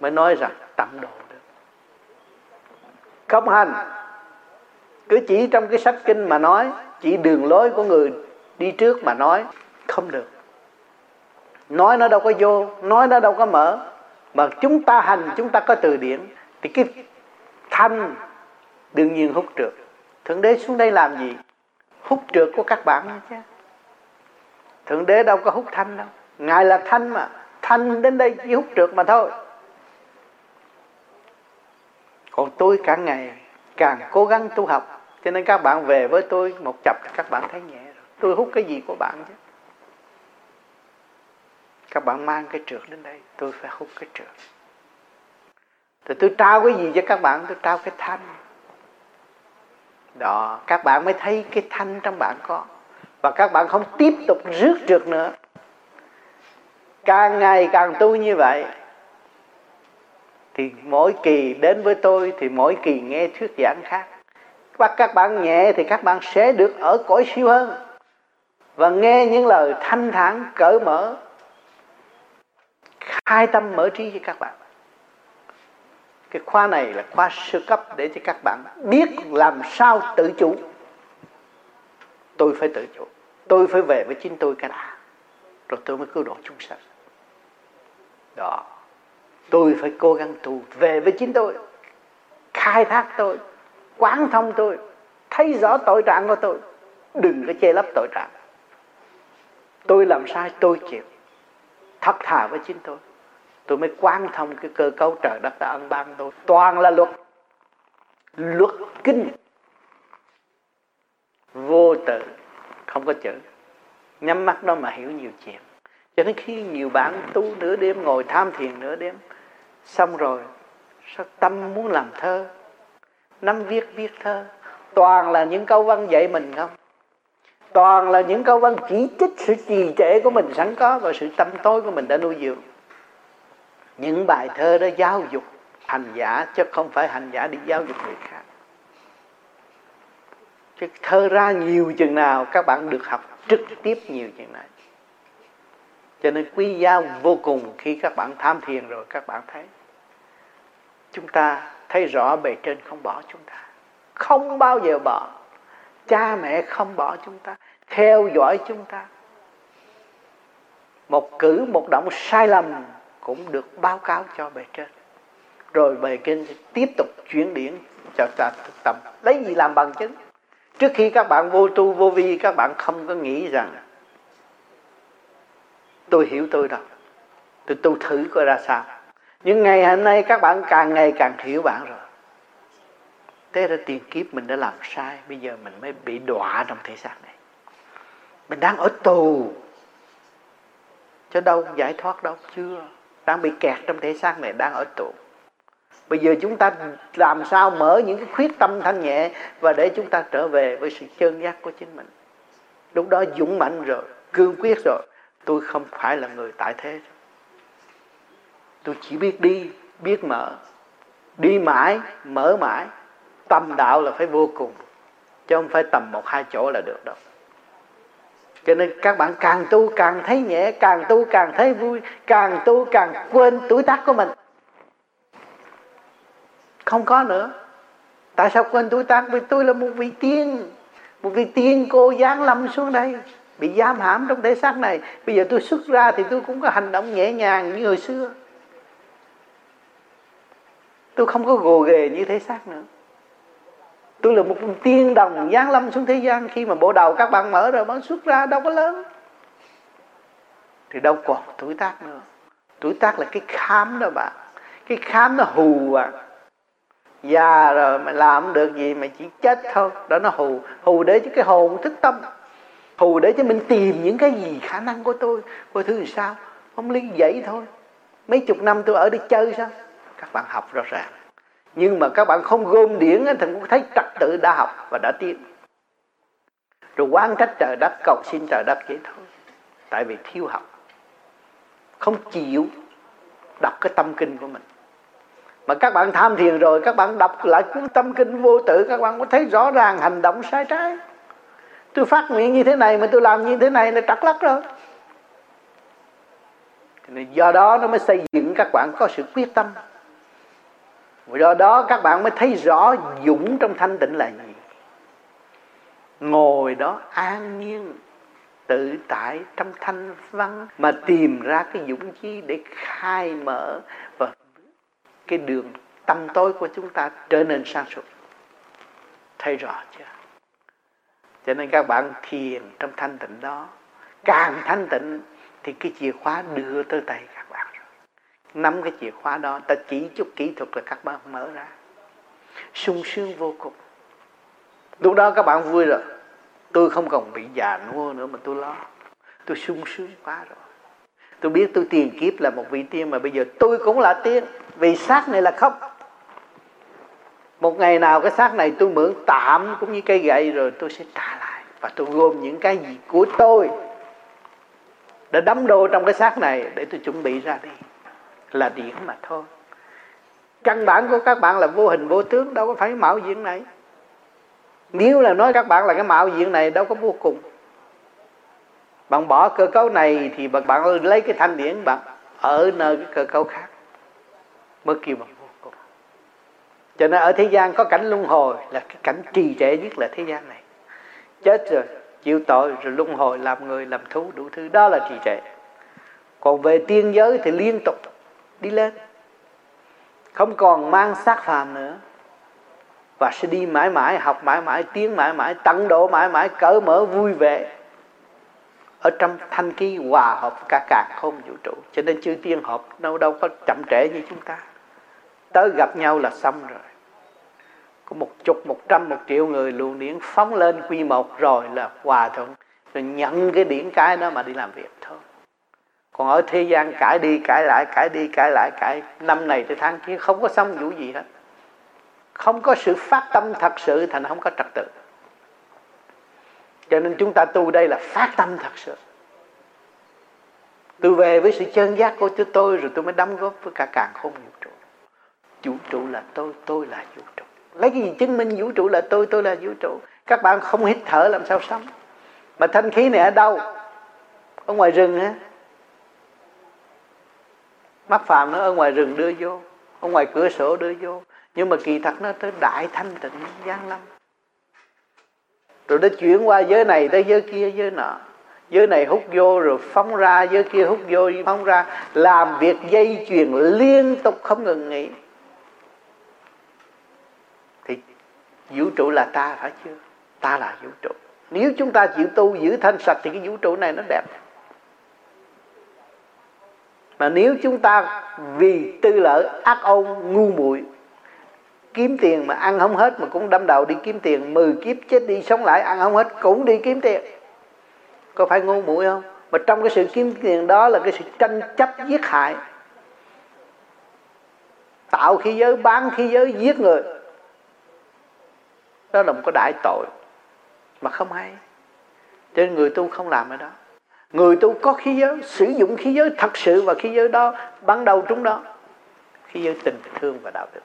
Mới nói rằng tận độ không hành. Cứ chỉ trong cái sách kinh mà nói, chỉ đường lối của người đi trước mà nói, không được. Nói nó đâu có vô, nói nó đâu có mở. Mà chúng ta hành, chúng ta có từ điển, thì cái thanh đương nhiên hút trượt. Thượng đế xuống đây làm gì? Hút trượt của các bạn chứ. Thượng đế đâu có hút thanh đâu. Ngài là thanh mà. Thanh đến đây chỉ hút trượt mà thôi còn tôi cả ngày càng cố gắng tu học, cho nên các bạn về với tôi một chập các bạn thấy nhẹ rồi. Tôi hút cái gì của bạn chứ? Các bạn mang cái trượt đến đây, tôi phải hút cái trượt. Thì tôi trao cái gì cho các bạn? Tôi trao cái thanh. Đó, các bạn mới thấy cái thanh trong bạn có. Và các bạn không tiếp tục rước trượt nữa. Càng ngày càng tu như vậy thì mỗi kỳ đến với tôi thì mỗi kỳ nghe thuyết giảng khác. Các các bạn nhẹ thì các bạn sẽ được ở cõi siêu hơn. Và nghe những lời thanh thản, cởi mở, khai tâm mở trí cho các bạn. Cái khoa này là khoa sơ cấp để cho các bạn biết làm sao tự chủ. Tôi phải tự chủ. Tôi phải về với chính tôi cái đã. Rồi tôi mới cứu độ chúng sanh. Đó tôi phải cố gắng tu về với chính tôi, khai thác tôi, quán thông tôi, thấy rõ tội trạng của tôi. Đừng có che lấp tội trạng. Tôi làm sai, tôi chịu. Thật thà với chính tôi. Tôi mới quán thông cái cơ cấu trời đất đã ân ban tôi. Toàn là luật. Luật kinh. Vô tự không có chữ. Nhắm mắt đó mà hiểu nhiều chuyện. Cho nên khi nhiều bạn tu nửa đêm, ngồi tham thiền nửa đêm xong rồi, sao tâm muốn làm thơ? Năm viết viết thơ. Toàn là những câu văn dạy mình không? Toàn là những câu văn chỉ trích sự trì trệ của mình sẵn có và sự tâm tối của mình đã nuôi dưỡng. Những bài thơ đó giáo dục hành giả, chứ không phải hành giả đi giáo dục người khác. Chứ thơ ra nhiều chừng nào, các bạn được học trực tiếp nhiều chừng này cho nên quý giá vô cùng khi các bạn tham thiền rồi, các bạn thấy chúng ta thấy rõ bề trên không bỏ chúng ta. Không bao giờ bỏ. Cha mẹ không bỏ chúng ta. Theo dõi chúng ta. Một cử, một động sai lầm cũng được báo cáo cho bề trên. Rồi bề trên tiếp tục chuyển điển cho ta thực tập. Lấy gì làm bằng chứng? Trước khi các bạn vô tu, vô vi, các bạn không có nghĩ rằng tôi hiểu tôi đâu. Tôi tu thử coi ra sao nhưng ngày hôm nay các bạn càng ngày càng hiểu bạn rồi. Thế ra tiền kiếp mình đã làm sai, bây giờ mình mới bị đọa trong thể xác này. Mình đang ở tù. Chứ đâu giải thoát đâu, chưa. Đang bị kẹt trong thể xác này, đang ở tù. Bây giờ chúng ta làm sao mở những cái khuyết tâm thanh nhẹ và để chúng ta trở về với sự chân giác của chính mình? Lúc đó dũng mạnh rồi, cương quyết rồi. Tôi không phải là người tại thế tôi chỉ biết đi, biết mở. Đi mãi, mở mãi. Tâm đạo là phải vô cùng, chứ không phải tầm một, hai chỗ là được đâu. Cho nên các bạn càng tu càng thấy nhẹ, càng tu càng thấy vui, càng tu càng quên tuổi tác của mình. Không có nữa. Tại sao quên tuổi tác? Vì tôi là một vị tiên. Một vị tiên cô giáng lâm xuống đây, bị giam hãm trong thể xác này. Bây giờ tôi xuất ra thì tôi cũng có hành động nhẹ nhàng như hồi xưa tôi không có gồ ghề như thế xác nữa. Tôi là một tiên đồng giáng lâm xuống thế gian. Khi mà bộ đầu các bạn mở rồi mới xuất ra đâu có lớn. Thì đâu còn tuổi tác nữa. Tuổi tác là cái khám đó bạn. Cái khám nó hù à. Già rồi mà làm được gì mày chỉ chết thôi. Đó nó hù. Hù để cho cái hồn thức tâm. Hù để cho mình tìm những cái gì khả năng của tôi. Coi thứ làm sao? Không lý vậy thôi. Mấy chục năm tôi ở đây chơi sao? Các bạn học rõ ràng. Nhưng mà các bạn không gom điển thì cũng thấy trật tự đã học và đã tiến rồi quan trách trời đất, cầu xin trời đất vậy thôi. Tại vì thiếu học. Không chịu đọc cái tâm kinh của mình. Mà các bạn tham thiền rồi, các bạn đọc lại cuốn tâm kinh vô tự, các bạn có thấy rõ ràng hành động sai trái. Tôi phát nguyện như thế này mà tôi làm như thế này là trật lắc rồi. Do đó nó mới xây dựng các bạn có sự quyết tâm do đó các bạn mới thấy rõ dũng trong thanh tịnh là gì. Ngồi đó an nhiên, tự tại trong thanh văn, mà tìm ra cái dũng chi để khai mở và cái đường tâm tối của chúng ta trở nên sáng suốt. Thấy rõ chưa? Cho nên các bạn thiền trong thanh tịnh đó, càng thanh tịnh thì cái chìa khóa đưa tới tay các nắm cái chìa khóa đó, ta chỉ chút kỹ thuật là các bạn mở ra. Sung sướng vô cùng. Lúc đó các bạn vui rồi. Tôi không còn bị già nua nữa mà tôi lo. Tôi sung sướng quá rồi. Tôi biết tôi tiền kiếp là một vị tiên mà bây giờ tôi cũng là tiên. Vì xác này là không. Một ngày nào cái xác này tôi mượn tạm cũng như cây gậy rồi tôi sẽ trả lại. Và tôi gom những cái gì của tôi để đắm đô trong cái xác này để tôi chuẩn bị ra đi là điển mà thôi. Căn bản của các bạn là vô hình vô tướng, đâu có phải mạo diện này. Nếu là nói các bạn là cái mạo diện này, đâu có vô cùng. Bạn bỏ cơ cấu này thì bạn lấy cái thanh điển bạn ở nơi cái cơ cấu khác, mới kêu bằng vô cùng. Cho nên ở thế gian có cảnh luân hồi, là cái cảnh trì trệ nhất là thế gian này. Chết rồi, chịu tội rồi luân hồi, làm người làm thú đủ thứ, đó là trì trệ. Còn về tiên giới thì liên tục đi lên. Không còn mang xác phàm nữa. Và sẽ đi mãi mãi, học mãi mãi, tiến mãi mãi, tận độ mãi mãi, cởi mở vui vẻ. Ở trong thanh khí hòa hợp cả cả không vũ trụ. Cho nên chư tiên hợp đâu đâu có chậm trễ như chúng ta. Tới gặp nhau là xong rồi. Có một chục, một trăm, một triệu người luồng điển phóng lên quy một rồi là hòa thuận. Rồi nhận cái điển cái đó mà đi làm việc thôi còn ở thế gian cãi đi cãi lại, cãi đi cãi lại, cãi năm này tới tháng kia không có xong vụ gì hết. Không có sự phát tâm thật sự thành không có trật tự. Cho nên chúng ta tu đây là phát tâm thật sự. Tôi về với sự chân giác của chúng tôi rồi tôi mới đóng góp với cả càng không vũ trụ. Vũ trụ là tôi tôi là vũ trụ. Lấy cái gì chứng minh vũ trụ là tôi tôi là vũ trụ? Các bạn không hít thở làm sao sống? Mà thanh khí này ở đâu? Ở ngoài rừng á mắt phàm nó ở ngoài rừng đưa vô, ở ngoài cửa sổ đưa vô. Nhưng mà kỳ thật nó tới đại thanh tịnh giang lâm rồi nó chuyển qua giới này tới giới kia, giới nọ. Giới này hút vô rồi phóng ra, giới kia hút vô, phóng ra. Làm việc dây chuyền liên tục không ngừng nghỉ. Thì vũ trụ là ta phải chưa? Ta là vũ trụ. Nếu chúng ta chịu tu giữ thanh sạch thì cái vũ trụ này nó đẹp mà nếu chúng ta vì tư lợi ác ôn ngu muội, kiếm tiền mà ăn không hết mà cũng đâm đầu đi kiếm tiền, mười kiếp chết đi sống lại ăn không hết cũng đi kiếm tiền. Có phải ngu muội không? Mà trong cái sự kiếm tiền đó là cái sự tranh chấp giết hại. Tạo khí giới, bán khí giới, giết người. Đó là một cái đại tội. Mà không hay. Cho nên người tu không làm cái đó người tu có khí giới, sử dụng khí giới thật sự và khí giới đó ban đầu trong đó khí giới tình thương và đạo đức.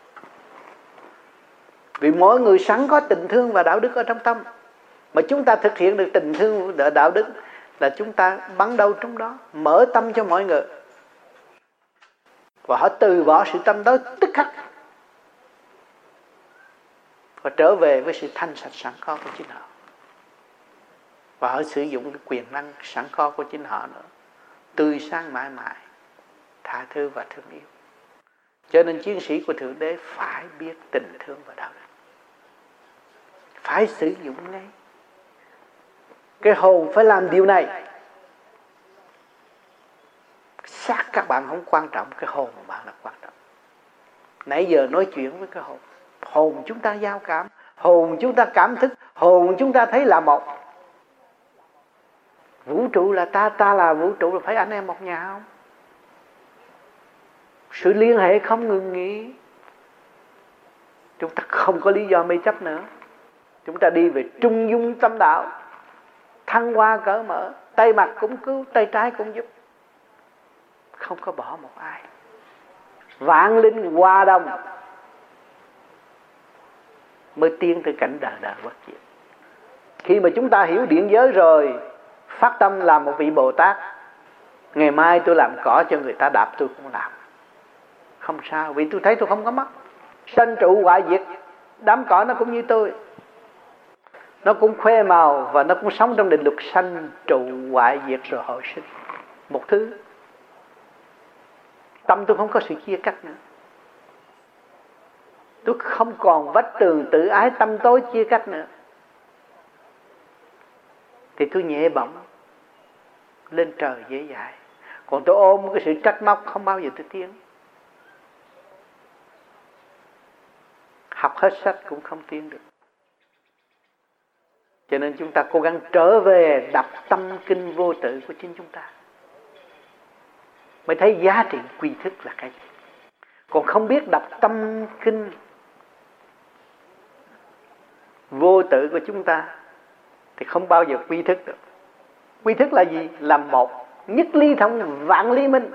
Vì mỗi người sẵn có tình thương và đạo đức ở trong tâm. Mà chúng ta thực hiện được tình thương và đạo đức là chúng ta bắn đầu trong đó, mở tâm cho mọi người. Và họ từ bỏ sự tâm đó tức khắc. Và trở về với sự thanh sạch sẵn có của chính họ và họ sử dụng cái quyền năng sẵn có của chính họ nữa. Tươi sáng mãi mãi, tha thứ và thương yêu. Cho nên chiến sĩ của thượng đế phải biết tình thương và đạo đức. Phải sử dụng ngay. Cái hồn phải làm điều này. Xác các bạn không quan trọng, cái hồn của bạn là quan trọng. Nãy giờ nói chuyện với cái hồn. Hồn chúng ta giao cảm, hồn chúng ta cảm thức, hồn chúng ta thấy là một vũ trụ là ta ta là vũ trụ, là phải anh em một nhà không? Sự liên hệ không ngừng nghỉ. Chúng ta không có lý do mê chấp nữa. Chúng ta đi về trung dung tâm đạo. Thăng hoa cỡ mở. Tay mặt cũng cứu, tay trái cũng giúp. Không có bỏ một ai. Vạn linh hòa đồng. Mới tiến tới cảnh đời đời bất diệt. Khi mà chúng ta hiểu điện giới rồi phát tâm làm một vị bồ tát, ngày mai tôi làm cỏ cho người ta đạp tôi cũng làm. Không sao, vì tôi thấy tôi không có mắt sanh trụ hoại diệt, đám cỏ nó cũng như tôi. Nó cũng khoe màu và nó cũng sống trong định luật sanh trụ hoại diệt rồi hồi sinh. Một thứ. Tâm tôi không có sự chia cắt nữa. Tôi không còn vách tường tự ái tâm tối chia cắt nữa thì tôi nhẹ bỏng lên trời dễ dãi. Còn tôi ôm cái sự trách móc không bao giờ tôi tiến. Học hết sách cũng không tiến được. Cho nên chúng ta cố gắng trở về đọc tâm kinh vô tự của chính chúng ta. Mới thấy giá trị quy thức là cái gì. Còn không biết đọc tâm kinh vô tự của chúng ta thì không bao giờ quy thức được. Quy thức là gì? Là một, nhất ly thông, vạn ly minh.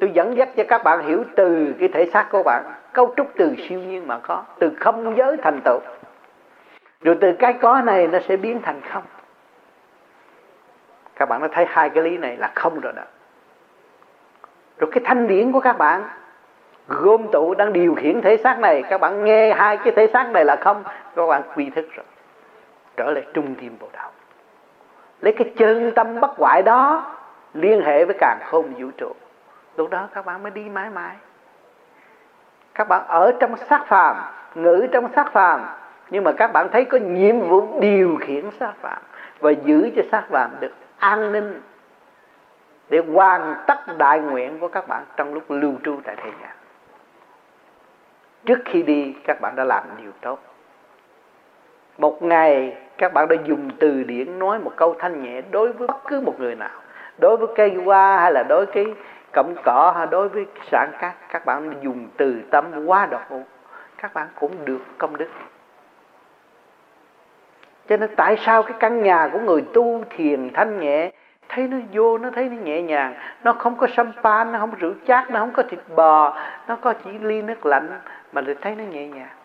Tôi dẫn dắt cho các bạn hiểu từ cái thể xác của bạn, cấu trúc từ siêu nhiên mà có, từ không giới thành tựu. Rồi từ cái có này nó sẽ biến thành không. Các bạn đã thấy hai cái lý này là không rồi đó. Rồi cái thanh điển của các bạn gom tụ đang điều khiển thể xác này. Các bạn nghe hai cái thể xác này là không? Các bạn quy thức rồi. Trở lại trung tâm bộ đạo lấy cái chân tâm bất hoại đó liên hệ với càng không vũ trụ. Lúc đó các bạn mới đi mãi mãi. Các bạn ở trong xác phàm ngữ trong xác phàm. Nhưng mà các bạn thấy có nhiệm vụ điều khiển xác phàm và giữ cho xác phàm được an ninh để hoàn tất đại nguyện của các bạn trong lúc lưu trú tại thế gian trước khi đi, các bạn đã làm điều tốt. Một ngày, các bạn đã dùng từ điển nói một câu thanh nhẹ đối với bất cứ một người nào. Đối với cây hoa hay là đối với cái cọng cỏ hay đối với sản cát, các bạn dùng từ tâm quá độ các bạn cũng được công đức. Cho nên tại sao cái căn nhà của người tu thiền thanh nhẹ, thấy nó vô, nó thấy nó nhẹ nhàng, nó không có champagne nó không có rượu chát, nó không có thịt bò, nó có chỉ ly nước lạnh mà lại thấy nó nhẹ nhàng.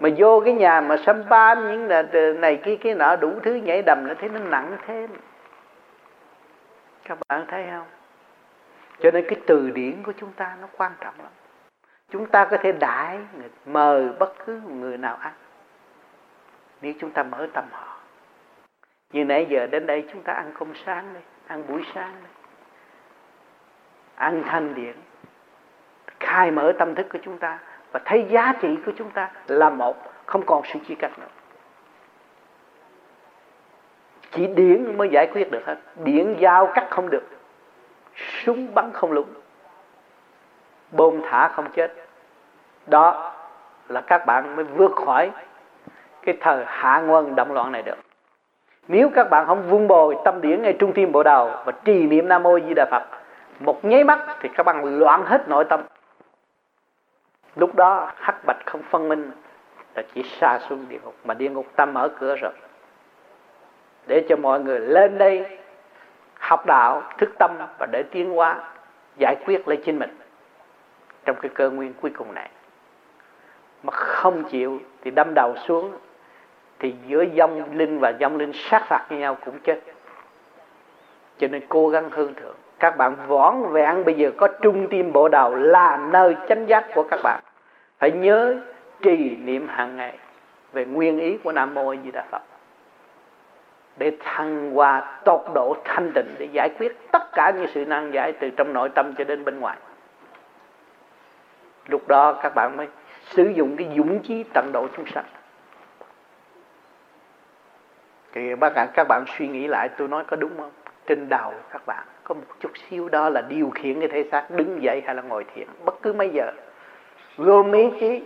Mà vô cái nhà mà champagne những là này kia, cái nọ đủ thứ nhảy đầm nó thấy nó nặng thêm. Các bạn thấy không? Cho nên cái từ điển của chúng ta nó quan trọng lắm. Chúng ta có thể đãi mời bất cứ người nào ăn. Nếu chúng ta mở tâm họ. Như nãy giờ đến đây chúng ta ăn cơm sáng đây ăn buổi sáng đây ăn thanh điển khai mở tâm thức của chúng ta và thấy giá trị của chúng ta là một, không còn sự chia cắt nữa. Chỉ điển mới giải quyết được hết. Điển giao cắt không được. Súng bắn không lúng. Bom thả không chết. Đó là các bạn mới vượt khỏi cái thời hạ nguồn động loạn này được. Nếu các bạn không vun bồi tâm điển ngay trung tim bộ đầu và trì niệm nam mô di đà phật, một nháy mắt thì các bạn loạn hết nội tâm lúc đó, hắc bạch không phân minh, là chỉ xa xuống địa ngục, mà địa ngục ta mở cửa rồi. Để cho mọi người lên đây học đạo, thức tâm và để tiến hóa, giải quyết lấy chính mình trong cái cơ nguyên cuối cùng này. Mà không chịu thì đâm đầu xuống, thì giữa dông linh và dông linh sát phạt với nhau cũng chết. Cho nên cố gắng hơn thượng. Các bạn võn vẹn bây giờ có trung tim bộ đầu là nơi chánh giác của các bạn phải nhớ trì niệm hàng ngày về nguyên ý của nam mô di đà phật. Để thăng hoa tột độ thanh tịnh để giải quyết tất cả những sự nan giải từ trong nội tâm cho đến bên ngoài. Lúc đó các bạn mới sử dụng cái dũng chí tận độ chúng sanh. Thì bác cả các bạn suy nghĩ lại, tôi nói có đúng không? Trên đầu các bạn có một chút xíu đó là điều khiển cái thể xác đứng dậy hay là ngồi thiền, bất cứ mấy giờ vô ý chí,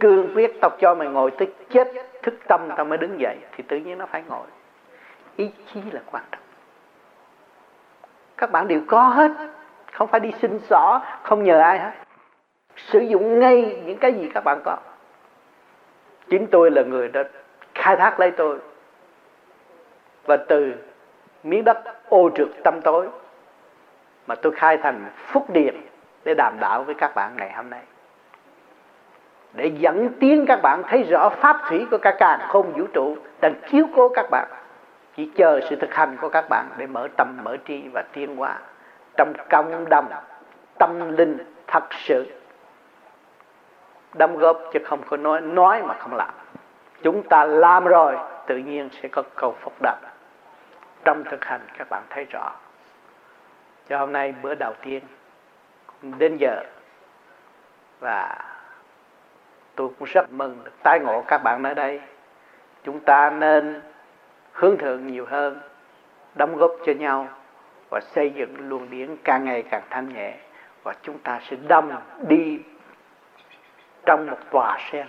cương quyết tao cho mày ngồi tới chết, thức tâm tao mới đứng dậy, thì tự nhiên nó phải ngồi. Ý chí là quan trọng. Các bạn đều có hết, không phải đi xin xỏ, không nhờ ai hết. Sử dụng ngay những cái gì các bạn có. Chính tôi là người đã khai thác lấy tôi. Và từ miếng đất ô trượt tâm tối, mà tôi khai thành phúc điện để đàm đạo với các bạn ngày hôm nay. Để dẫn tiến các bạn thấy rõ pháp thủy của cả càng không vũ trụ đang chiếu cố các bạn. Chỉ chờ sự thực hành của các bạn để mở tâm mở trí và tiến hóa trong cộng đồng tâm linh thật sự. Đóng góp chứ không có nói nói mà không làm. Chúng ta làm rồi, tự nhiên sẽ có cầu phúc đáp. Trong thực hành, các bạn thấy rõ. Cho hôm nay bữa đầu tiên đến giờ. Và tôi cũng rất mừng được tái ngộ các bạn ở đây. Chúng ta nên hướng thượng nhiều hơn, đóng góp cho nhau và xây dựng luồng điển càng ngày càng thanh nhẹ. Và chúng ta sẽ đâm đi trong một tòa sen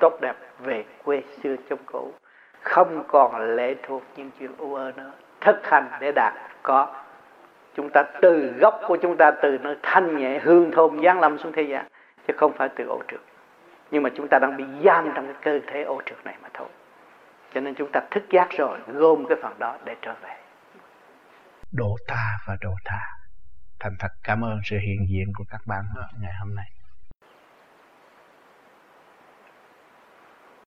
tốt đẹp về quê xưa trong cũ. Không còn lệ thuộc những chuyện u ơ nữa. Thực hành để đạt có chúng ta từ gốc của chúng ta, từ nơi thanh nhẹ hương thơm giáng lâm xuống thế gian, chứ không phải từ ô trượt nhưng mà chúng ta đang bị giam trong cái cơ thể ô trượt này mà thôi. Cho nên chúng ta thức giác rồi, gom cái phần đó để trở về. Độ ta và độ tha, thành thật cảm ơn sự hiện diện của các bạn ngày hôm nay.